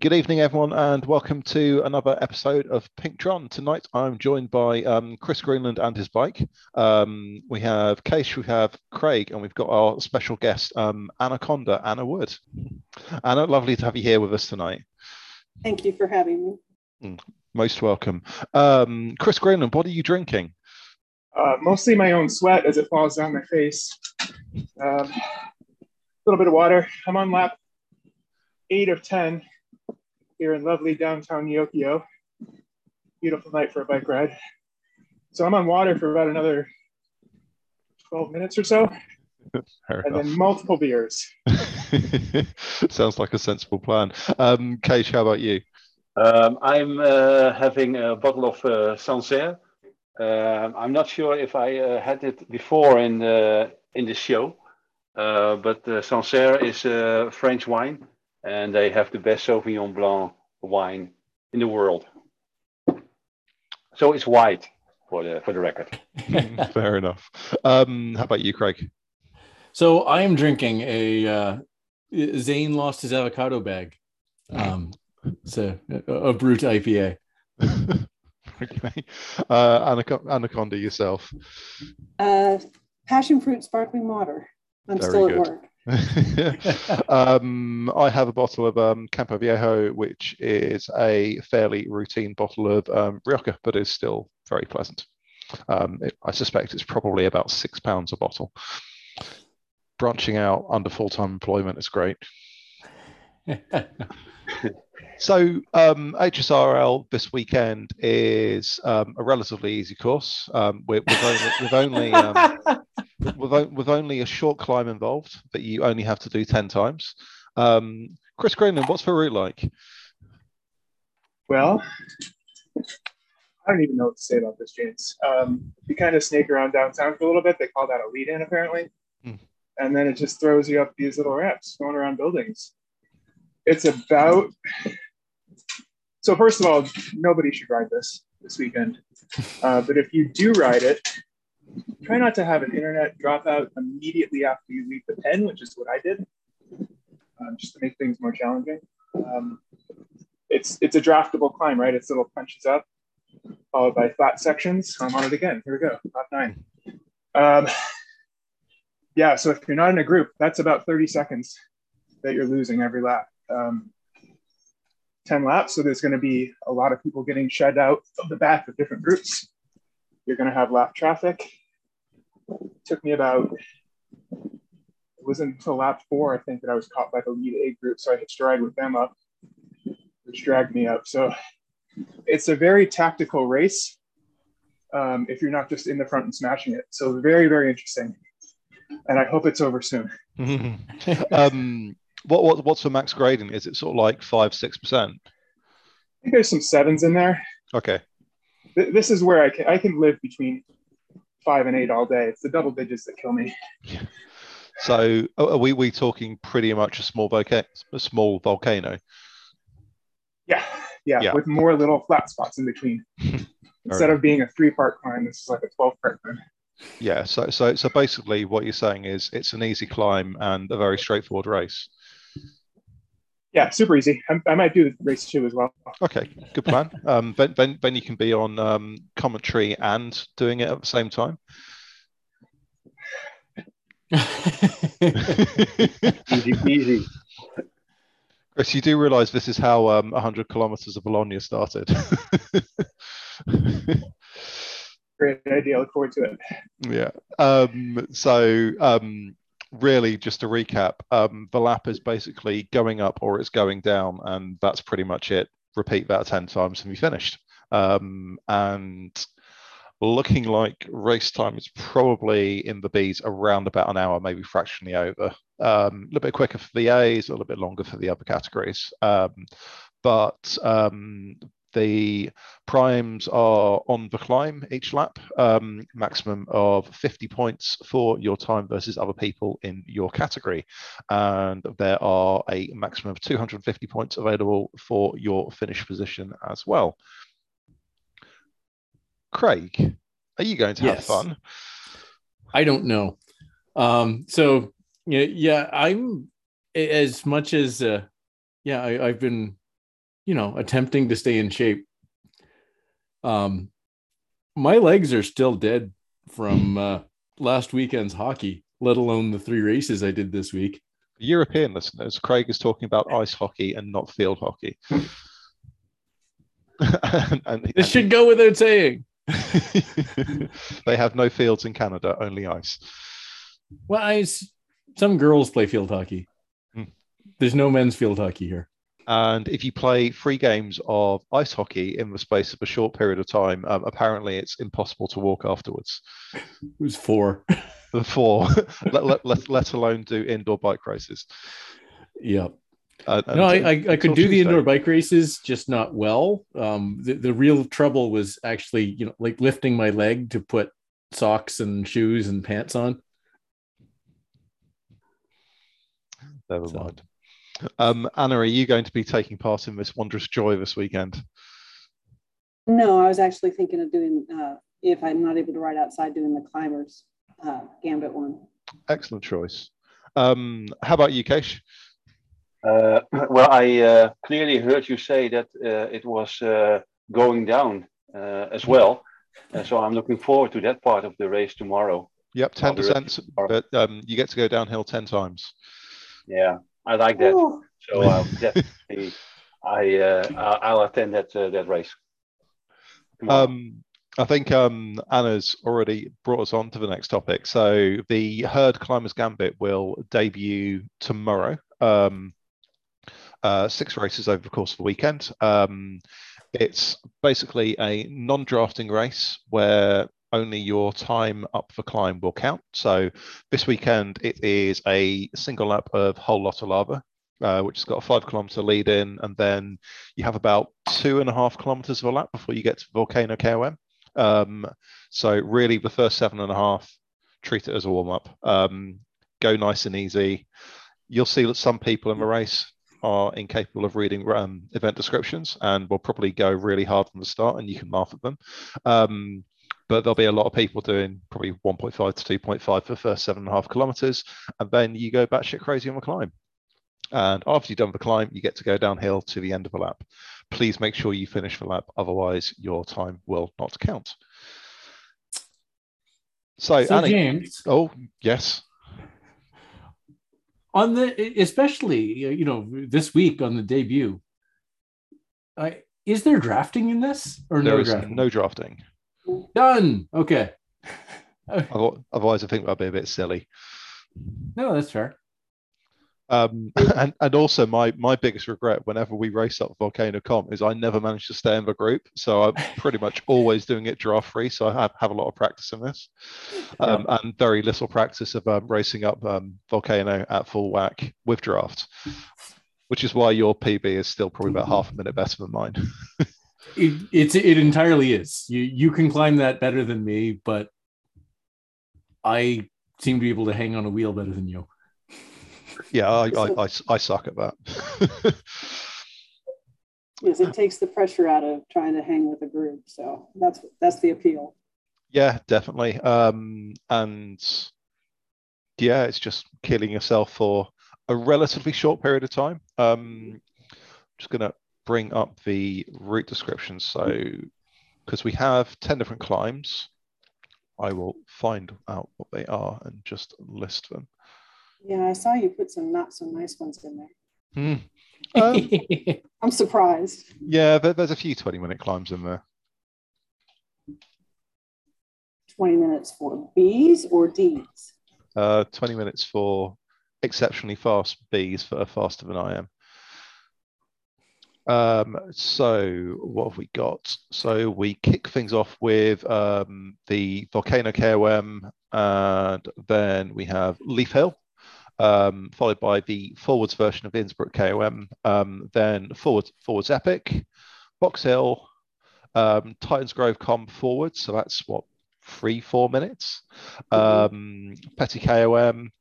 Good evening, everyone, and welcome to another episode of Pink Pinkdron. Tonight, I'm joined by um, Chris Greenland and his bike. Um, we have Case, we have Craig, and we've got our special guest, um, Anaconda, Anna Wood. Anna, lovely to have you here with us tonight. Thank you for having me. Mm, most welcome. Um, Chris Greenland, what are you drinking? Uh, mostly my own sweat as it falls down my face. Um, a little bit of water. I'm on lap eight of 10 here in lovely downtown Neokyo. Beautiful night for a bike ride. So I'm on water for about another 12 minutes or so. Fair and enough. then multiple beers. Sounds like a sensible plan. Um, Keish, how about you? Um, I'm uh, having a bottle of uh, Sancerre. Uh, I'm not sure if I uh, had it before in the in the show, uh, but uh, Sancerre is a French wine and they have the best Sauvignon Blanc wine in the world. So it's white for the for the record. Fair enough. Um, how about you, Craig? So I am drinking a uh, Zane lost his avocado bag. Um, so a, a Brut IPA. okay. Uh, Anaconda, yourself. Uh, passion fruit sparkling water. I'm Very still good. at work. um, I have a bottle of um, Campo Viejo, which is a fairly routine bottle of um, Rioja, but is still very pleasant. Um, it, I suspect it's probably about six pounds a bottle. Branching out under full time employment is great. so um, HSRL this weekend is um, a relatively easy course. Um, with, with, only, with only um, with, with only a short climb involved that you only have to do 10 times. Um, Chris Greenland, what's the route like? Well, I don't even know what to say about this, James. Um, you kind of snake around downtown for a little bit. They call that a lead in, apparently. Hmm. And then it just throws you up these little ramps going around buildings. It's about. So, first of all, nobody should ride this this weekend. Uh, but if you do ride it, try not to have an internet dropout immediately after you leave the pen, which is what I did, um, just to make things more challenging. Um, it's it's a draftable climb, right? It's little punches up, followed by flat sections. I'm on it again. Here we go, top nine. Um, yeah, so if you're not in a group, that's about 30 seconds that you're losing every lap. Um, 10 laps, so there's going to be a lot of people getting shed out of the back of different groups. You're going to have lap traffic. It took me about, it wasn't until lap four, I think, that I was caught by the lead A group. So I hitched a ride with them up, which dragged me up. So it's a very tactical race um, if you're not just in the front and smashing it. So very, very interesting. And I hope it's over soon. um, what, what, what's the max grading? Is it sort of like five, six percent? I think there's some sevens in there. Okay th- this is where I can I can live between five and eight all day. It's the double digits that kill me. So are we we talking pretty much a small volcano? A small volcano. Yeah, yeah, yeah. with more little flat spots in between. Instead of being a three part climb, this is like a twelve part climb. Yeah, so so so basically, what you're saying is it's an easy climb and a very straightforward race yeah, super easy. I, I, might do the race two as well. Okay, good plan. Um, then, then, then you can be on um, commentary and doing it at the same time. easy easy. Chris, you do realise this is how um, 100 kilometres of Bologna started. Great idea. Look forward to it. Yeah. Um, so um, really, just to recap, um, the lap is basically going up or it's going down, and that's pretty much it. Repeat that 10 times and you finished. Um, and looking like race time is probably in the Bs around about an hour, maybe fractionally over. Um, a little bit quicker for the A's, a little bit longer for the other categories. Um, but um, the primes are on the climb each lap, um, maximum of 50 points for your time versus other people in your category. And there are a maximum of 250 points available for your finish position as well. Craig, are you going to yes. have fun? I don't know. Um, so yeah, yeah, I'm as much as uh, yeah, I, have been you know, attempting to stay in shape. Um, my legs are still dead from uh, last weekend's hockey, let alone the three races I did this week. European listeners, Craig is talking about ice hockey and not field hockey. and, and, this should go without saying. they have no fields in Canada, only ice. Well, ice. Some girls play field hockey. Hmm. There's no men's field hockey here. And if you play three games of ice hockey in the space of a short period of time, um, apparently it's impossible to walk afterwards. It was four. Four, let, let, let, let alone do indoor bike races. Yep. Uh, no, I, I, I could do Tuesday. the indoor bike races, just not well. Um, the, the real trouble was actually, you know, like lifting my leg to put socks and shoes and pants on. Never so. mind. Um, Anna, are you going to be taking part in this wondrous joy this weekend? No, I was actually thinking of doing, uh, if I'm not able to ride outside, doing the climbers uh, gambit one. Excellent choice. Um, how about you, Kesh? Uh, well, I uh, clearly heard you say that uh, it was uh, going down uh, as well. so I'm looking forward to that part of the race tomorrow. Yep, 10%, but um, you get to go downhill 10 times. Yeah, I like that. Oh. So um, definitely, I uh, I'll attend that uh, that race. Um, I think um, Anna's already brought us on to the next topic. So the Herd Climbers Gambit will debut tomorrow. Um, uh, six races over the course of the weekend. Um, it's basically a non-drafting race where only your time up the climb will count. So this weekend it is a single lap of whole lot of lava, uh, which has got a five kilometer lead in, and then you have about two and a half kilometers of a lap before you get to Volcano KOM. Um, so really, the first seven and a half, treat it as a warm up. Um, go nice and easy. You'll see that some people in the race are incapable of reading um, event descriptions and will probably go really hard from the start, and you can laugh at them. Um, but there'll be a lot of people doing probably 1.5 to 2.5 for the first seven and a half kilometers, and then you go batshit crazy on the climb. And after you've done the climb, you get to go downhill to the end of the lap. Please make sure you finish the lap, otherwise your time will not count. So, so Annie, James. Oh, yes. On the especially you know this week on the debut, I, is there drafting in this or there no drafting? No drafting. Done. Okay. Otherwise, I think that'd be a bit silly. No, that's fair. Um, and and also my my biggest regret whenever we race up Volcano KOM is I never managed to stay in the group, so I'm pretty much always doing it draft free. So I have, have a lot of practice in this, um, yeah. and very little practice of um, racing up um, Volcano at full whack with draft, which is why your PB is still probably about half a minute better than mine. It, it's it entirely is. You you can climb that better than me, but I seem to be able to hang on a wheel better than you yeah, I, I, I, I suck at that. yes, it takes the pressure out of trying to hang with a group. So that's that's the appeal. Yeah, definitely. Um, and yeah, it's just killing yourself for a relatively short period of time. Um, just gonna bring up the route description. So because we have 10 different climbs, I will find out what they are and just list them. Yeah, I saw you put some not so nice ones in there. Hmm. Um, I'm surprised. Yeah, there, there's a few 20 minute climbs in there. 20 minutes for B's or D's? Uh, 20 minutes for exceptionally fast B's that are faster than I am. Um, so what have we got? So we kick things off with um, the Volcano KOM, and then we have Leith Hill, um, followed by the forwards version of the Innsbruck KOM, um, then forwards, forwards Epic, Box Hill, um, Titans Grove KOM forwards, so that's what three, four minutes. Um, Petit KOM,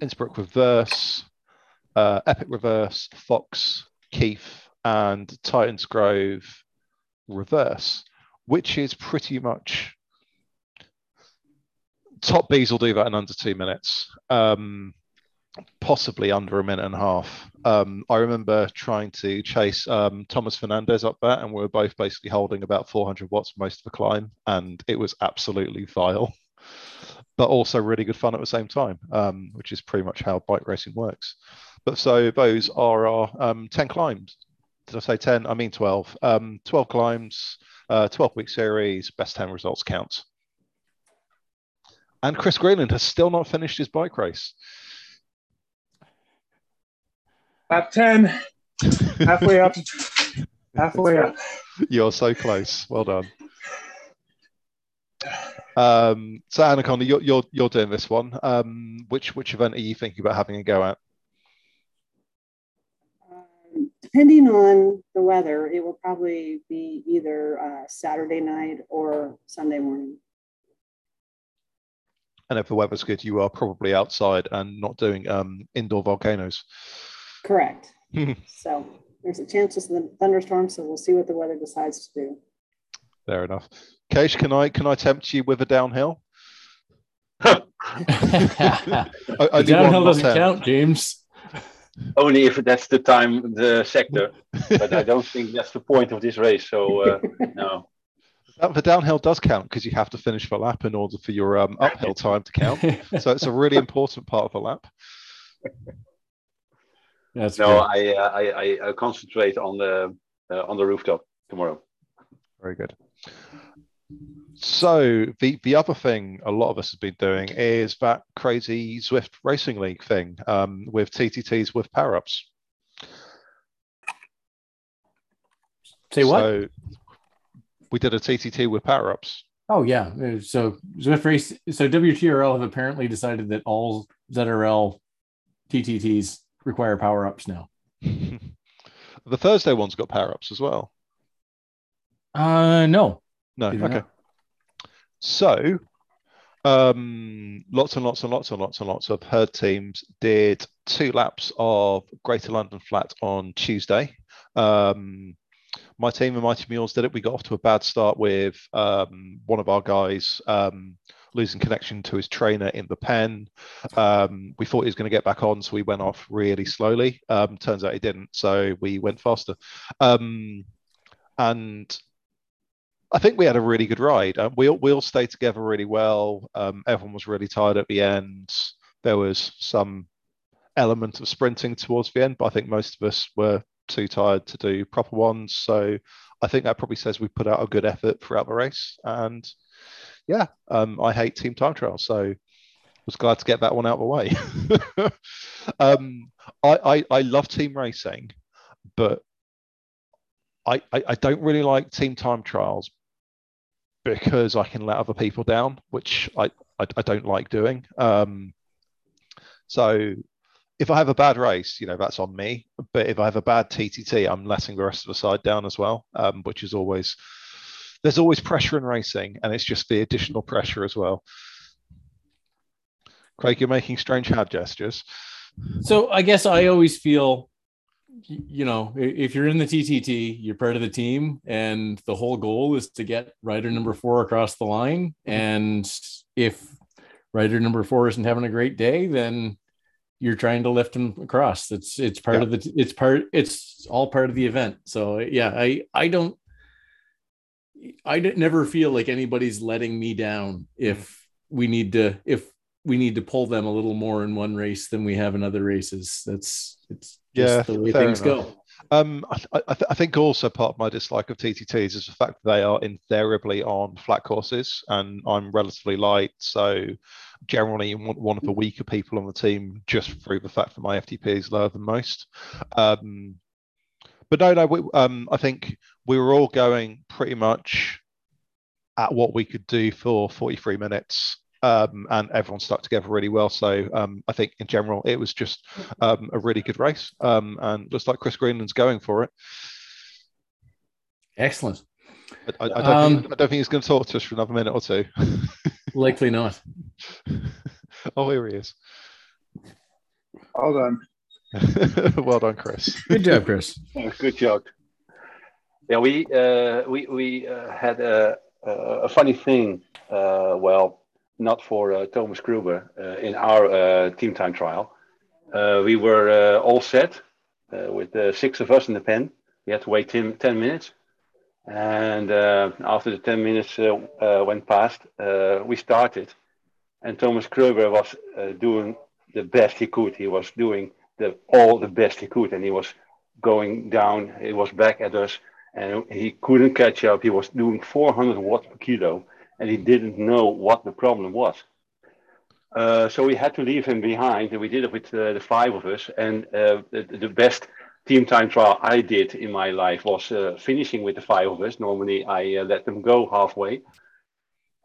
Innsbruck Reverse, uh, Epic Reverse, Fox, Keith, and Titans Grove Reverse, which is pretty much top Bs will do that in under two minutes. Um, possibly under a minute and a half. Um, I remember trying to chase um, Thomas Fernandez up there, and we were both basically holding about 400 watts most of the climb, and it was absolutely vile, but also really good fun at the same time, um, which is pretty much how bike racing works. But so those are our um, 10 climbs. Did I say 10? I mean 12. Um, 12 climbs, uh, 12 week series, best 10 results counts. And Chris Greenland has still not finished his bike race. Top 10. Halfway up. Halfway up. You're so close. Well done. Um, so Anaconda, you're, you're you're doing this one. Um, which which event are you thinking about having a go at? Depending on the weather, it will probably be either uh, Saturday night or Sunday morning. And if the weather's good, you are probably outside and not doing um, indoor volcanoes. Correct. so there's a chance of the thunderstorm, so we'll see what the weather decides to do. Fair enough. Case, can I can I tempt you with a downhill? I, I downhill doesn't 10. count, James. Only if that's the time, the sector. but I don't think that's the point of this race. So uh, no. The downhill does count because you have to finish the lap in order for your um, uphill time to count. so it's a really important part of the lap. That's no, I, uh, I, I concentrate on the uh, on the rooftop tomorrow. Very good. So the the other thing a lot of us have been doing is that crazy Zwift Racing League thing um, with TTTs with power ups. Say what? So we did a TTT with power ups. Oh yeah, so Zwift Race. So WTRL have apparently decided that all ZRL TTTs require power ups now. the Thursday one's got power ups as well. Uh, no. No. Okay. So, um, lots and lots and lots and lots and lots of herd teams did two laps of Greater London Flat on Tuesday. Um, my team and Mighty Mules did it. We got off to a bad start with um, one of our guys um, losing connection to his trainer in the pen. Um, we thought he was going to get back on, so we went off really slowly. Um, turns out he didn't, so we went faster. Um, and I think we had a really good ride. Uh, we all, we all stayed together really well. Um, everyone was really tired at the end. There was some element of sprinting towards the end, but I think most of us were too tired to do proper ones. So I think that probably says we put out a good effort throughout the race. And yeah, um, I hate team time trials, so was glad to get that one out of the way. um, I, I, I love team racing, but I, I don't really like team time trials because I can let other people down, which I, I, I don't like doing. Um, so if I have a bad race, you know, that's on me. But if I have a bad TTT, I'm letting the rest of the side down as well, um, which is always there's always pressure in racing, and it's just the additional pressure as well. Craig, you're making strange hand gestures. So I guess I always feel, you know, if you're in the TTT, you're part of the team, and the whole goal is to get rider number four across the line. Mm-hmm. And if rider number four isn't having a great day, then you're trying to lift him across. It's it's part yeah. of the it's part it's all part of the event. So yeah, I I don't I never feel like anybody's letting me down if mm-hmm. we need to if we need to pull them a little more in one race than we have in other races. That's it's yeah, the way things enough. go. Um, I, I, th- I, think also part of my dislike of TTTs is the fact that they are invariably on flat courses, and I'm relatively light, so generally one of the weaker people on the team just through the fact that my FTP is lower than most. Um, but no, no, we, um, I think we were all going pretty much at what we could do for 43 minutes. Um, and everyone stuck together really well. So um, I think in general it was just um, a really good race, um, and looks like Chris Greenland's going for it. Excellent. I, I, don't, think, um, I don't think he's going to talk to us for another minute or two. likely not. oh, here he is. Hold on. well done, Chris. Good job, Chris. Good job. Yeah, we uh, we we uh, had a, a funny thing. Uh, well, not for uh, Thomas Gruber uh, in our uh, team time trial. Uh, we were uh, all set uh, with six of us in the pen. We had to wait 10, 10 minutes. And after the 10 minutes went past, we started. And Thomas Kröger was doing the best he could. He was doing the, all the best he could. And he was going down, he was back at us, and he couldn't catch up. He was doing 400 watts per kilo, and he didn't know what the problem was. Uh, so we had to leave him behind, and we did it with uh, the five of us. And uh, the, the, best team time trial I did in my life was uh, finishing with the five of us. Normally, I uh, let them go halfway,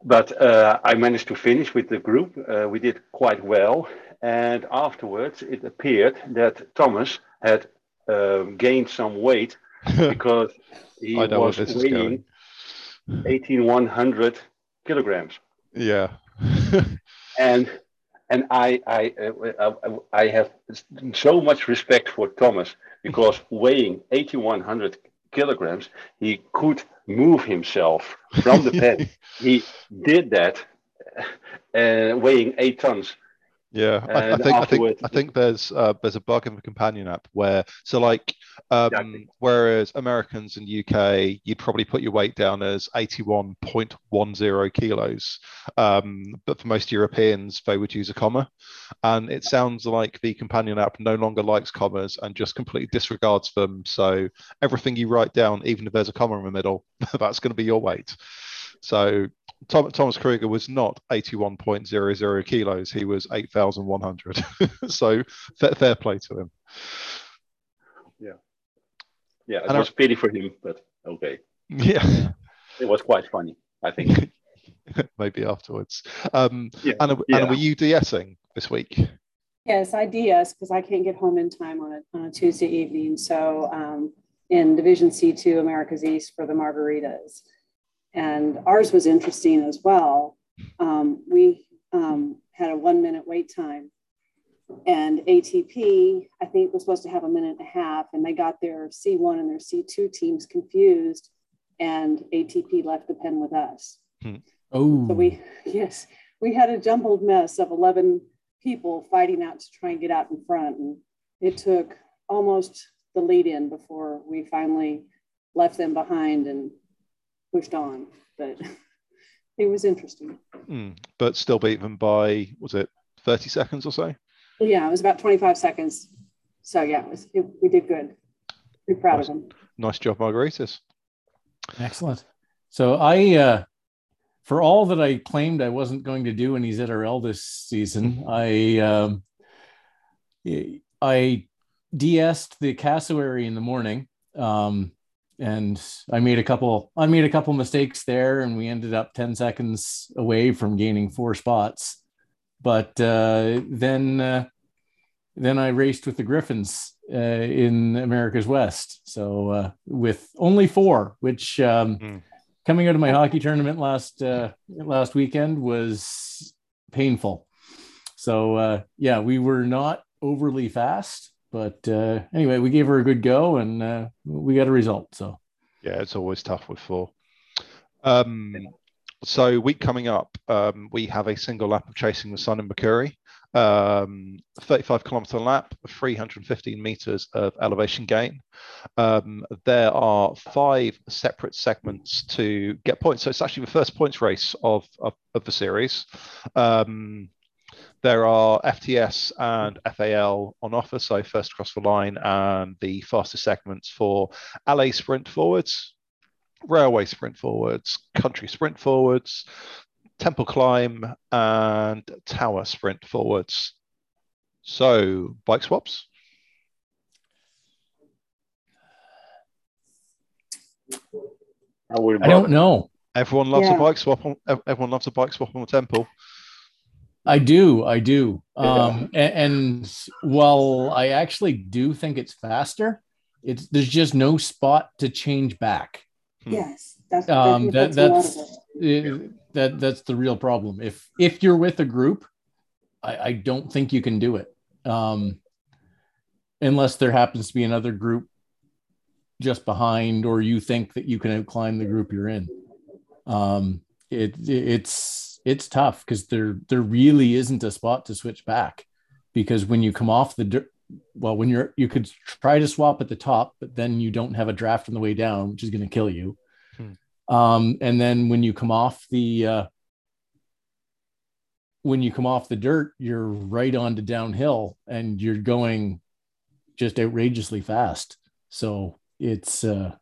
but I managed to finish with the group. we did quite well, and afterwards, it appeared that Thomas had um, gained some weight because he was weighing 18100 kilograms. Yeah. and and I I, uh, I have so much respect for Thomas because weighing 8100 kilograms, he could move himself from the pen. he did that, uh, weighing eight tons. Yeah, I, I, think I think I think there's uh, there's a bug in the companion app where so like um, exactly. whereas Americans and UK you'd probably put your weight down as 81.10 kilos, um, but for most Europeans they would use a comma, and it sounds like the companion app no longer likes commas and just completely disregards them. So everything you write down, even if there's a comma in the middle, that's going to be your weight. So Tom, Thomas Kröger was not 81.00 kilos. He was 8,100. so fair, fair, play to him. Yeah. Yeah, it and was I, pity for him, but okay. Yeah. It was quite funny, I think. Maybe afterwards. Um, yeah. Anna, yeah. Anna, were you de-essing this week? Yes, I DS because I can't get home in time on a, on a Tuesday evening. So um, in Division C2, America's East for the Margaritas and ours was interesting as well. Um, we um, had a one minute wait time, and ATP, I think, was supposed to have a minute and a half, and they got their C1 and their C2 teams confused, and ATP left the pen with us. Hmm. Oh. So we, yes, we had a jumbled mess of 11 people fighting out to try and get out in front. And it took almost the lead in before we finally left them behind and pushed on, but it was interesting. Mm, but still beat them by was it 30 seconds or so? Yeah, it was about 25 seconds. So yeah, it was, it, we did good. Pretty proud nice, of them. Nice job, Margaritas. Excellent. So I, uh, for all that I claimed I wasn't going to do in ZRL this season, I um, I DS'd the cassowary in the morning. Um, and I made a couple I made a couple mistakes there and we ended up 10 seconds away from gaining four spots. But uh, then uh, then I raced with the Griffins uh, in America's West. So uh, with only four, which um, mm. coming out of my hockey tournament last uh, last weekend was painful. So uh, yeah, we were not overly fast, but uh, anyway, we gave her a good go and uh, we got a result. So yeah, it's always tough with four. Um, so week coming up, um, we have a single lap of chasing the sun in Makuri. Um, 35 kilometer lap, 315 meters of elevation gain. Um, there are five separate segments to get points. So it's actually the first points race of, of, of the series. There are FTS and FAL on offer, so first across the line and the faster segments for LA sprint forwards, railway sprint forwards, country sprint forwards, temple climb, and tower sprint forwards. So, bike swaps. I, I don't know. Everyone loves yeah. a bike swap. On, everyone loves a bike swap on the temple. I do, I do. Um, and, and, while I actually do think it's faster, it's there's just no spot to change back. Hmm. Yes, that's um, that, that's it, that that's the real problem. If if you're with a group, I, I don't think you can do it, um, unless there happens to be another group just behind, or you think that you can climb the group you're in. Um, it, it it's it's tough because there there really isn't a spot to switch back. because when you come off the dirt, well, when you're you could try to swap at the top, but then you don't have a draft on the way down, which is going to kill you. Hmm. Um, and then when you come off the uh, when you come off the dirt, you're right onto downhill, and you're going just outrageously fast. So it's uh,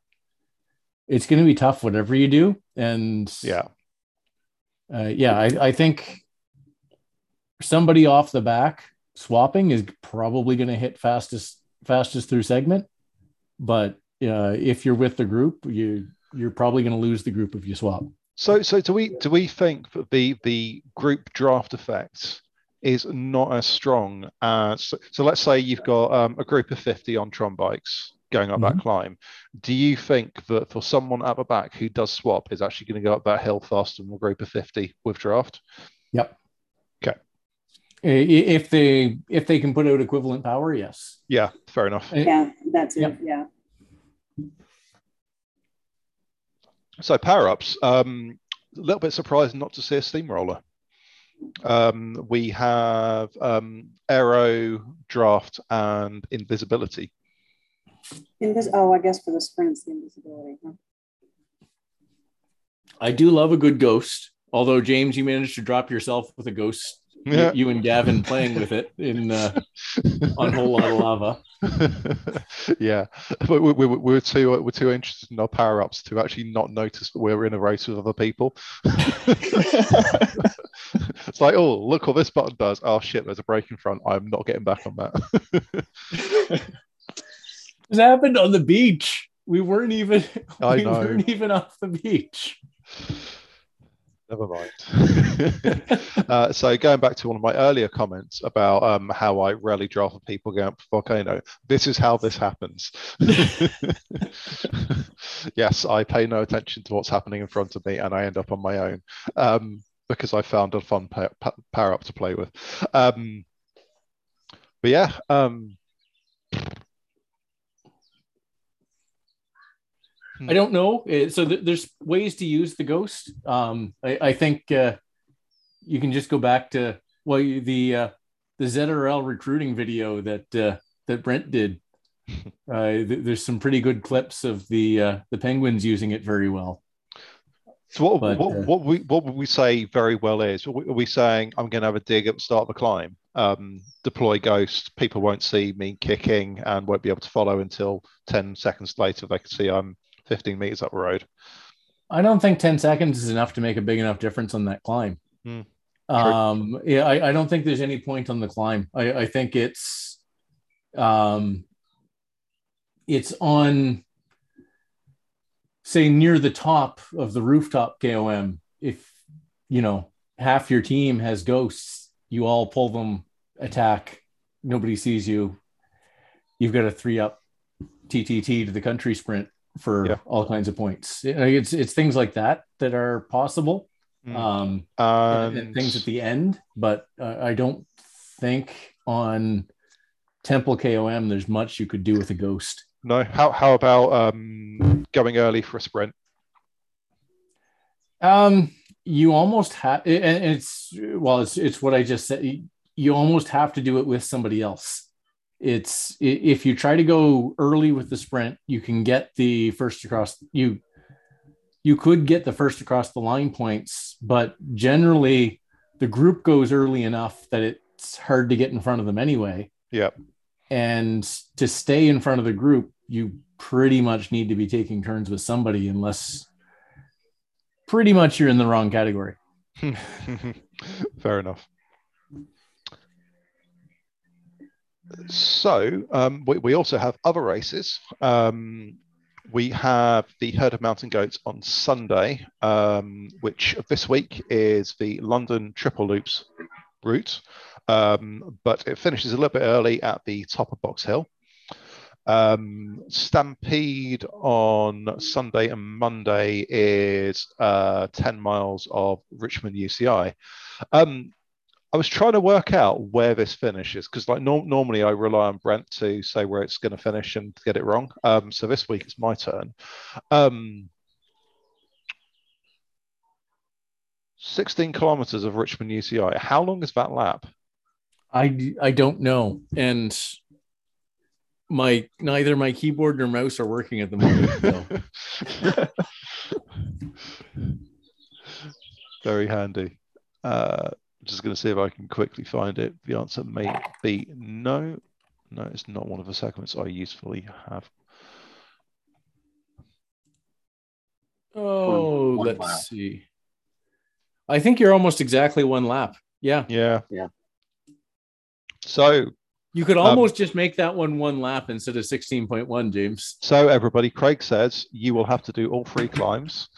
it's going to be tough, whatever you do. And yeah, uh, yeah, I, I think somebody off the back swapping is probably going to hit fastest fastest through segment. But uh, if you're with the group, you you're probably going to lose the group if you swap. So so do we do we think that the the group draft effect is not as strong as so, let's say you've got um, a group of 50 on Tron bikes going up mm-hmm. that climb. Do you think that for someone at the back who does swap is actually going to go up that hill faster than a group of 50 with draft? Yep. Okay. If they if they can put out equivalent power, yes. Yeah, fair enough. Yeah, that's it. Yep. Yeah. So power ups. Um, a little bit surprised not to see a steamroller. Um, we have um, aero, draft, and invisibility. Invis- oh, I guess for the sprints, the invisibility. Huh? I do love a good ghost. Although James, you managed to drop yourself with a ghost. Yeah. You, you and Gavin playing with it in uh, on a whole lot of lava. yeah, but we, we, we're too we're too interested in our power ups to actually not notice that we're in a race with other people. it's like, oh, look what this button does. Oh shit, there's a break in front. I'm not getting back on that. This happened on the beach. We weren't even I we know. weren't even off the beach. Never mind. uh, so going back to one of my earlier comments about um, how I rarely draft for people going up the volcano, this is how this happens. yes, I pay no attention to what's happening in front of me, and I end up on my own um, because I found a fun power up to play with. Um, but yeah, um, I don't know. Uh, so th- there's ways to use the ghost. Um, I, I think uh, you can just go back to well the uh, the ZRL recruiting video that uh, that Brent did. Uh, th- there's some pretty good clips of the uh, the penguins using it very well. So what but, what, what we what would we say very well is? Are we saying I'm going to have a dig at the start of the climb, um, deploy ghost, people won't see me kicking and won't be able to follow until ten seconds later they can see I'm 15 meters up the road. I don't think 10 seconds is enough to make a big enough difference on that climb. Hmm. Um, yeah, I, I, don't think there's any point on the climb. I, I think it's, um, it's on, say, near the top of the rooftop KOM. If you know half your team has ghosts, you all pull them, attack. Nobody sees you. You've got a three up TTT to the country sprint for yeah. all kinds of points. It's it's things like that that are possible, mm. um, and, and, things at the end. But uh, I don't think on Temple KOM there's much you could do with a ghost. No. How how about um, going early for a sprint? Um, you almost have, and it's well, it's it's what I just said. You almost have to do it with somebody else it's if you try to go early with the sprint, you can get the first across you you could get the first across the line points, but generally the group goes early enough that it's hard to get in front of them anyway. Yeah. And to stay in front of the group, you pretty much need to be taking turns with somebody unless pretty much you're in the wrong category. Fair enough. So um, we, we, also have other races. Um, we have the herd of mountain goats on Sunday, um, which this week is the London Triple Loops route, um, but it finishes a little bit early at the top of Box Hill. Um, Stampede on Sunday and Monday is uh, 10 miles of Richmond UCI. I was trying to work out where this finishes because, like, no- normally I rely on Brent to say where it's going to finish and get it wrong. Um, so this week it's my turn. Um, 16 kilometers of Richmond UCI. How long is that lap? I I don't know, and my neither my keyboard nor mouse are working at the moment. Very handy. Uh, just going to see if I can quickly find it. The answer may be no. No, it's not one of the segments I usefully have. Oh, one, one let's see. I think you're almost exactly one lap. Yeah. Yeah. Yeah. So you could um, almost um, just make that one one lap instead of 16.1, James. So everybody, Craig says you will have to do all three climbs.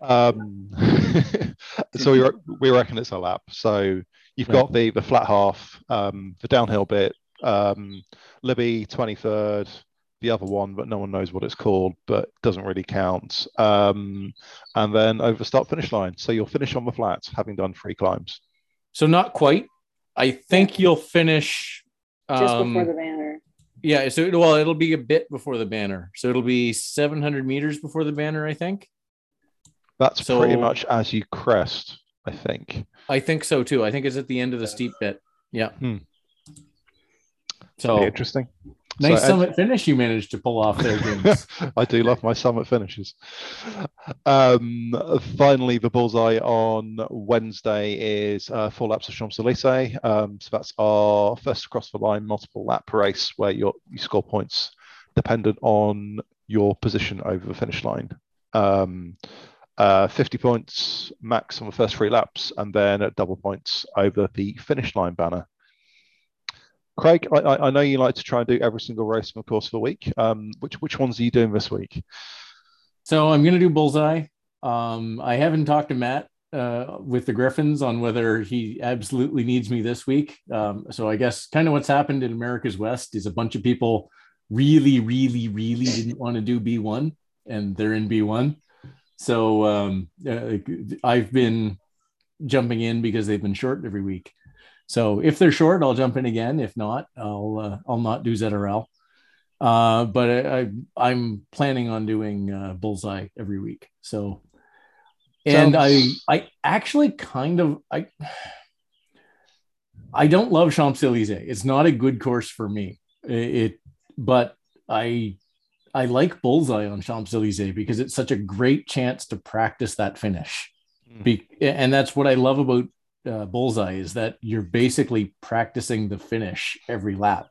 Um, so we, we reckon it's a lap. So you've got the the flat half, um, the downhill bit, um, Libby 23rd, the other one, but no one knows what it's called, but doesn't really count. Um, and then over start finish line. So you'll finish on the flats, having done three climbs. So not quite. I think you'll finish just um, before the banner. Yeah, so well, it'll be a bit before the banner. So it'll be 700 meters before the banner, I think. That's so, pretty much as you crest, I think. I think so too. I think it's at the end of the steep bit. Yeah. Hmm. So pretty interesting. Nice so, summit finish you managed to pull off there, James. I do love my summit finishes. Um, finally, the bullseye on Wednesday is uh, four laps of Champs Elysees. Um, so that's our first across the line multiple lap race where you you score points dependent on your position over the finish line. Um, uh, 50 points max on the first three laps, and then at double points over the finish line banner. Craig, I, I, know you like to try and do every single race in the course of the week. Um, which which ones are you doing this week? So I'm going to do Bullseye. Um, I haven't talked to Matt uh, with the Griffins on whether he absolutely needs me this week. Um, so I guess kind of what's happened in America's West is a bunch of people really, really, really didn't want to do B1, and they're in B1. So um, uh, I've been jumping in because they've been short every week. So if they're short, I'll jump in again. If not, I'll uh, I'll not do ZRL. Uh, but I, I am planning on doing uh, bullseye every week. So, and Sounds... I I actually kind of I I don't love Champs Elysees. It's not a good course for me. It, but I I like bullseye on Champs Elysees because it's such a great chance to practice that finish. Mm. Be, and that's what I love about uh, bullseye is that you're basically practicing the finish every lap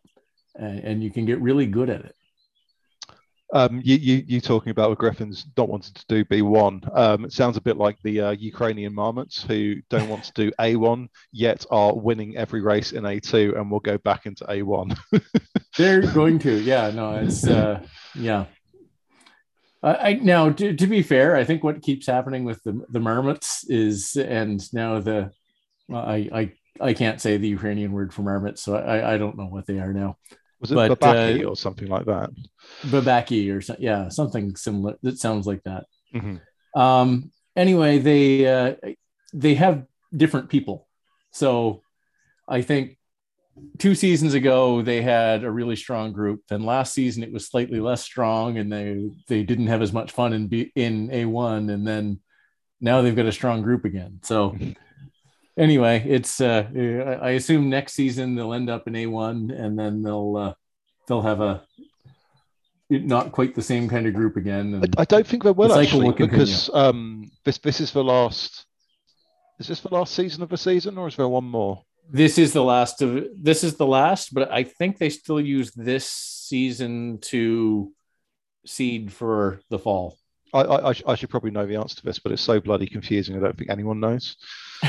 and, and you can get really good at it um, you, you, you talking about the Griffins not wanting to do B1. Um, it sounds a bit like the uh, Ukrainian marmots who don't want to do A1 yet are winning every race in A2 and will go back into A1. They're going to, yeah. No, it's uh, yeah. I now to, to be fair, I think what keeps happening with the the marmots is, and now the I, I I can't say the Ukrainian word for marmot, so I, I don't know what they are now. Was it but, babaki uh, or something like that? Babaki or yeah, something similar. That sounds like that. Mm-hmm. Um, anyway, they uh, they have different people. So I think two seasons ago they had a really strong group. Then last season it was slightly less strong, and they they didn't have as much fun in B, in A one. And then now they've got a strong group again. So. Anyway, it's uh, I assume next season they'll end up in A1 and then they'll uh, they'll have a not quite the same kind of group again. I, I, don't think they will actually will because um, this this is the last. Is this the last season of the season, or is there one more? This is the last of this is the last, but I think they still use this season to seed for the fall. I, I, I should probably know the answer to this, but it's so bloody confusing. I don't think anyone knows.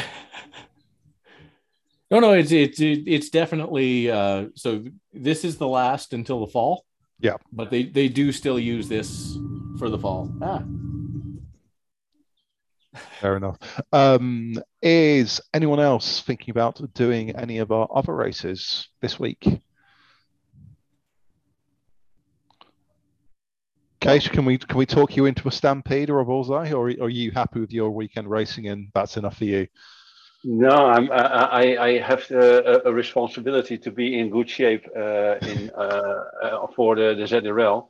no, no, it's it's it's definitely uh, so. This is the last until the fall. Yeah, but they they do still use this for the fall. Ah. Fair enough. Um, is anyone else thinking about doing any of our other races this week? Case, can we can we talk you into a stampede or a bullseye, or are you happy with your weekend racing and that's enough for you? No, I'm, I, I have a, a responsibility to be in good shape uh, in uh, uh, for the, the ZRL,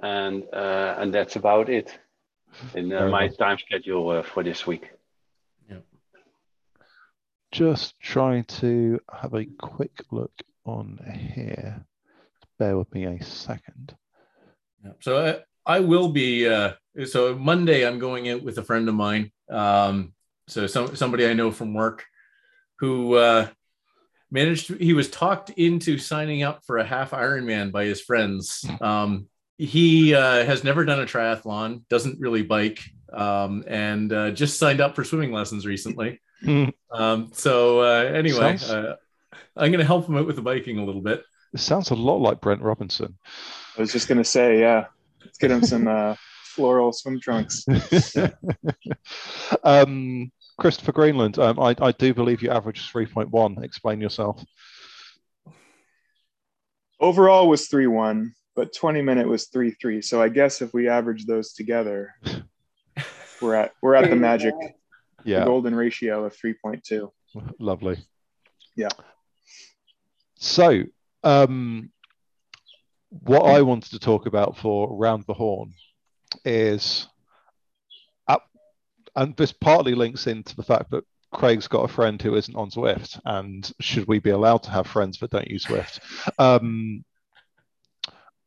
and uh, and that's about it in uh, my time schedule uh, for this week. Yeah. just trying to have a quick look on here. Bear with me a second. Yeah. So I, uh, I will be. Uh, so Monday, I'm going in with a friend of mine. Um, so some somebody I know from work, who uh, managed. To, he was talked into signing up for a half Ironman by his friends. Um, he uh, has never done a triathlon, doesn't really bike, um, and uh, just signed up for swimming lessons recently. Hmm. um, so uh, anyway, sounds... Uh, I'm going to help him out with the biking a little bit. It sounds a lot like Brent Robinson. I was just going to say, yeah, let's get him some uh, floral swim trunks. um, Christopher Greenland, um, I, I do believe you averaged 3.1. Explain yourself. Overall was three one, but 20 minute was three three. So I guess if we average those together, we're at we're at the magic yeah. the golden ratio of 3.2. Lovely. Yeah. So, um, what I wanted to talk about for Round the Horn is, and this partly links into the fact that Craig's got a friend who isn't on Zwift, and should we be allowed to have friends that don't use Zwift? Um,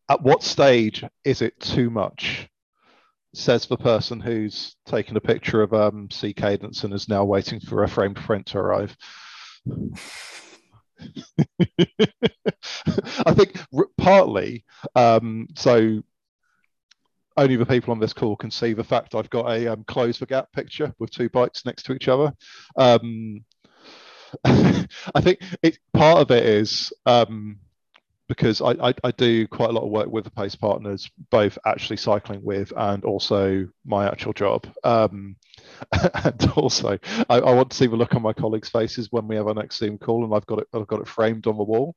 at what stage is it too much says the person who's taken a picture of um, C Cadence and is now waiting for a framed print to arrive. I think partly, um, so only the people on this call can see the fact I've got a um, close the gap picture with two bikes next to each other. Um, I think it part of it is um, because I, I, I, do quite a lot of work with the pace partners, both actually cycling with and also my actual job. Um, and also, I, I, want to see the look on my colleagues' faces when we have our next Zoom call, and I've got it. I've got it framed on the wall.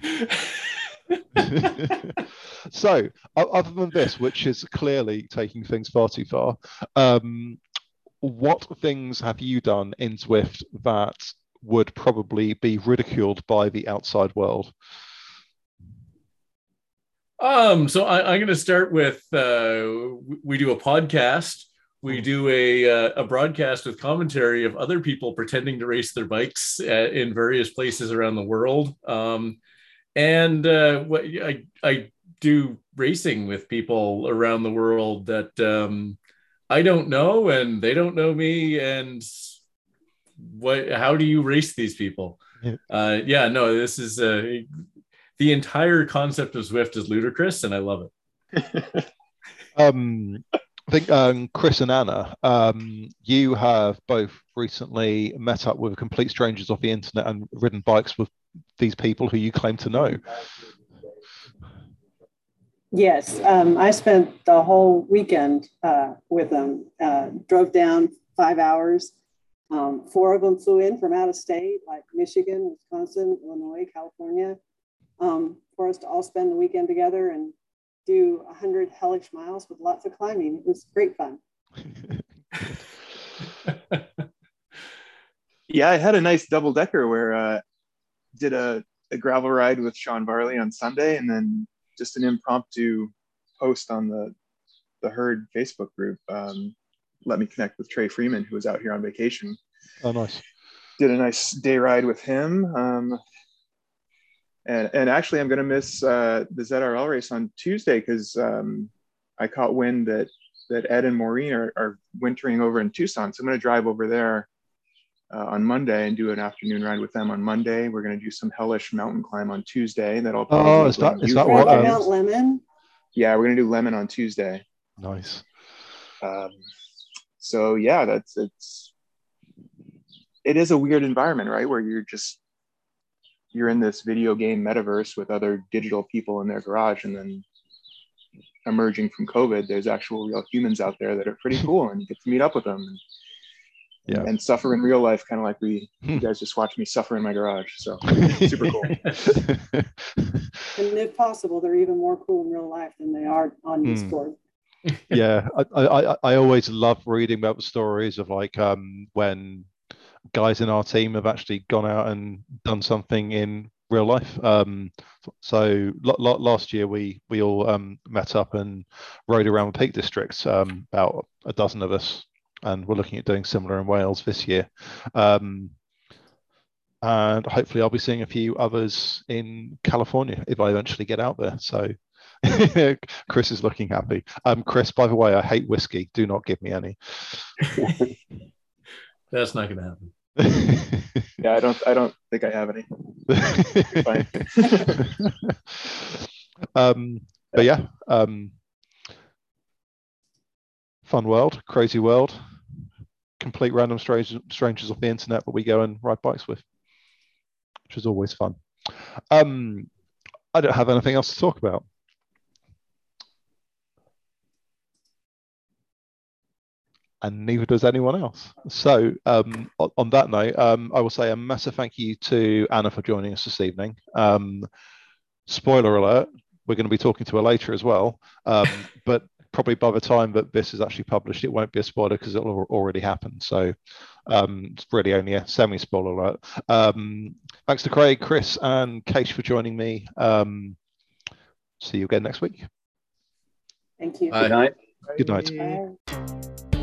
so, other than this, which is clearly taking things far too far, um, what things have you done in Zwift that would probably be ridiculed by the outside world? Um, so I, am going to start with uh, we do a podcast. We hmm. do a uh, a broadcast with commentary of other people pretending to race their bikes at, uh, in various places around the world. Um, and uh, what I I do racing with people around the world that um, I don't know and they don't know me and what how do you race these people yeah, uh, yeah no this is uh, the entire concept of Zwift is ludicrous and i love it um I think um, Chris and Anna, um, you have both recently met up with complete strangers off the internet and ridden bikes with these people who you claim to know. Yes, um, I spent the whole weekend uh, with them. Uh, drove down five hours um, four of them flew in from out of state, like Michigan, Wisconsin, Illinois, California, um, for us to all spend the weekend together and do 100 hellish miles with lots of climbing. It was great fun. yeah, I had a nice double decker where uh, did a, a gravel ride with Sean Varley on Sunday, and then just an impromptu post on the the herd Facebook group. Um, let me connect with Trey Freeman, who was out here on vacation. Oh, nice. Did a nice day ride with him. Um, and, and actually, I'm going to miss uh, the ZRL race on Tuesday because um, I caught wind that that Ed and Maureen are, are wintering over in Tucson. So I'm going to drive over there uh, on Monday and do an afternoon ride with them on Monday. We're going to do some hellish mountain climb on Tuesday. and That'll oh, is that is that what? Um, Mount Lemmon? Yeah, we're going to do Lemmon on Tuesday. Nice. Um, so yeah, that's it's it is a weird environment, right? Where you're just you're in this video game metaverse with other digital people in their garage, and then emerging from COVID, there's actual real humans out there that are pretty cool, and you get to meet up with them. And, yeah. and suffer in real life, kind of like we you hmm. guys just watched me suffer in my garage. So super cool. and if possible, they're even more cool in real life than they are on mm. Discord yeah, I, I I always love reading about the stories of like um when guys in our team have actually gone out and done something in real life. Um, so last year we we all um, met up and rode around the Peak District. Um, about a dozen of us and we're looking at doing similar in Wales this year. Um, and hopefully, I'll be seeing a few others in California if I eventually get out there. So, Chris is looking happy. Um, Chris, by the way, I hate whiskey. Do not give me any. That's not going to happen. yeah, I don't. I don't think I have any. um, but yeah, um, fun world, crazy world, complete random strangers, strangers off the internet, but we go and ride bikes with, which is always fun. Um, I don't have anything else to talk about. And neither does anyone else. So, um, on that note, um, I will say a massive thank you to Anna for joining us this evening. Um, spoiler alert, we're going to be talking to her later as well. Um, but probably by the time that this is actually published, it won't be a spoiler because it'll already happen. So, um, it's really only a semi spoiler alert. Um, thanks to Craig, Chris, and Kate for joining me. see you again next week. Thank you. Good night. Good night. Bye.